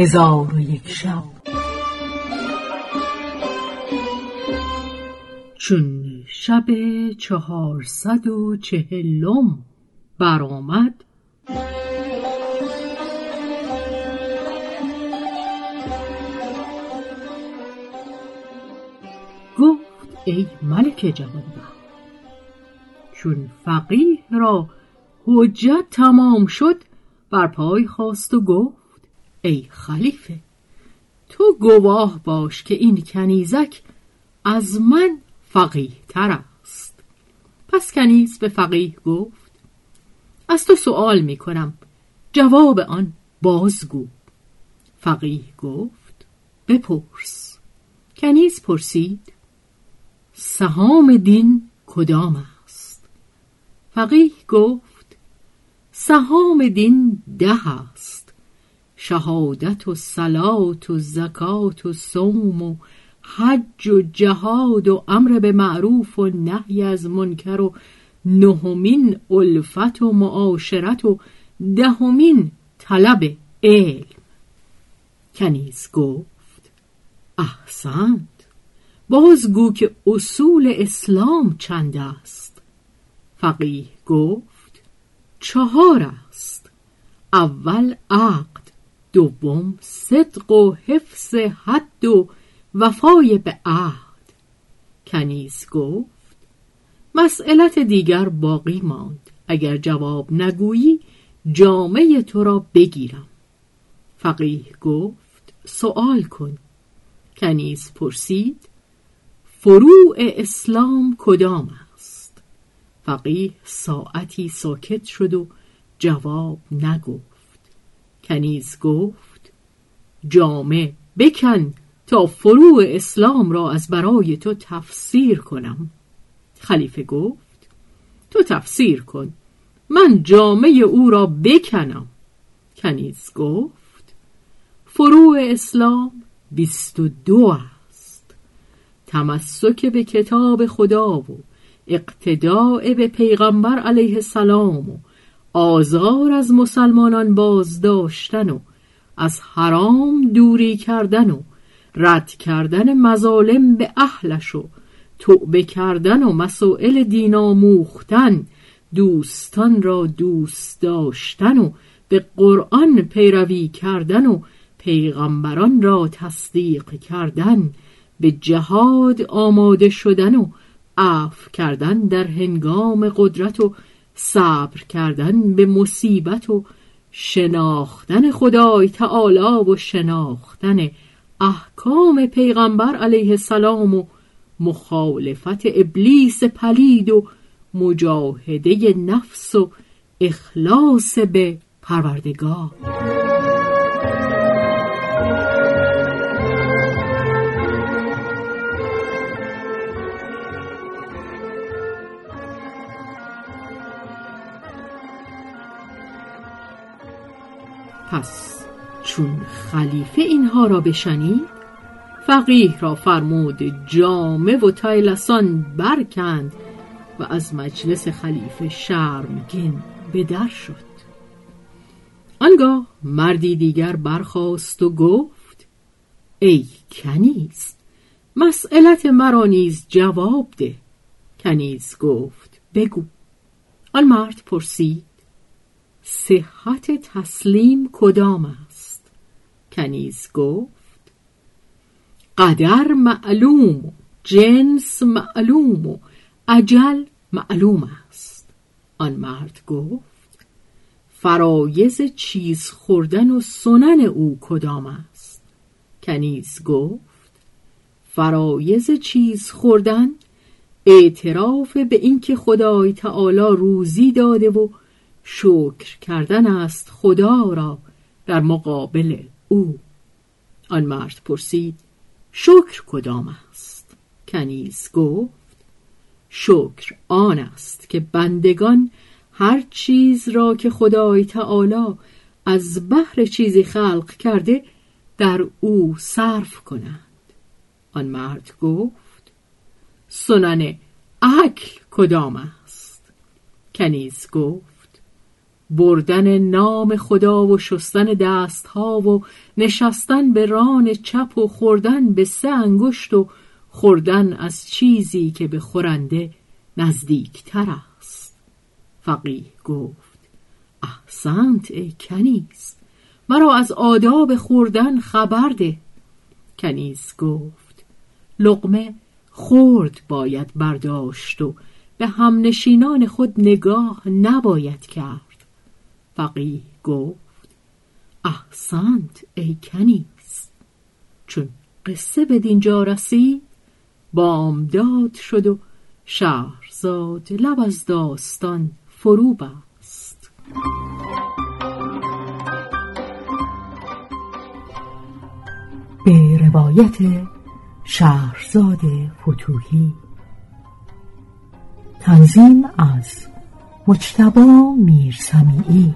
هزار و یک شب. چون شب چهارصد و چهلم برآمد گفت ای ملک جوانبخت چون فقیه را حجت تمام شد بر پای خواست و گفت ای خلیفه تو گواه باش که این کنیزک از من فقیه تر است. پس کنیز به فقیه گفت از تو سوال می کنم جواب آن بازگو. فقیه گفت بپرس. کنیز پرسید سهام دین کدام است؟ فقیه گفت سهام دین ده است. شهادت و صلات و زکات و صوم و حج و جهاد و امر به معروف و نهی از منکر و نهمین الفت و معاشرت و دهمین طلب علم. کنیز گفت احسنت بازگو که اصول اسلام چند است. فقیه گفت چهار است. اول عقل دوم صدق و حفظ حد و وفای به عهد. کنیز گفت مسئلت دیگر باقی ماند. اگر جواب نگویی جامعه تو را بگیرم. فقیه گفت سوال کن. کنیز پرسید فروع اسلام کدام است؟ فقیه ساعتی ساکت شد و جواب نگفت. کنیز گفت جامه بکن تا فروع اسلام را از برای تو تفسیر کنم. خلیفه گفت تو تفسیر کن من جامعه او را بکنم. کنیز گفت فروع اسلام بیست و دو است. تمسک به کتاب خدا و اقتداع به پیغمبر علیه السلام و آزار از مسلمانان بازداشتن و از حرام دوری کردن و رد کردن مظالم به اهلش و توبه کردن و مسائل دین آموختن دوستان را دوست داشتن و به قرآن پیروی کردن و پیغمبران را تصدیق کردن به جهاد آماده شدن و عفو کردن در هنگام قدرت و صبر کردن به مصیبت و شناختن خدای تعالی و شناختن احکام پیغمبر علیه السلام و مخالفت ابلیس پلید و مجاهده نفس و اخلاص به پروردگار. پس چون خلیفه اینها را بشنید فقیه را فرمود جامه و تایلسان برکند و از مجلس خلیفه شرمگین به در شد. آنگاه مردی دیگر برخاست و گفت ای کنیز مسئلت مرا نیز جواب ده. کنیز گفت بگو. آن مرد پرسید صحت تسلیم کدام است؟ کنیز گفت قدر معلوم جنس معلوم و عجل معلوم است. آن مرد گفت فرایز چیز خوردن و سنن او کدام است؟ کنیز گفت فرایز چیز خوردن اعتراف به اینکه خدای تعالی روزی داده و شکر کردن است خدا را در مقابل او. آن مرد پرسید شکر کدام است؟ کنیز گفت شکر آن است که بندگان هر چیز را که خدای تعالی از بحر چیزی خلق کرده در او صرف کنند. آن مرد گفت سنن عقل کدام است؟ کنیز گفت بردن نام خدا و شستن دستها و نشستن به ران چپ و خوردن به سه انگشت و خوردن از چیزی که به خورنده نزدیکتر است. فقیه گفت احسنت ای کنیز مرا از آداب خوردن خبر ده. کنیز گفت لقمه خورد باید برداشت و به همنشینان خود نگاه نباید کرد. فقیه گفت. احسنت ای کنیز. چون قصه به دینجا رسید بامداد شد و شهرزاد لب از داستان فرو بست. به روایت شهرزاد فتوهی تنظیم از مجتبا میرسمیعی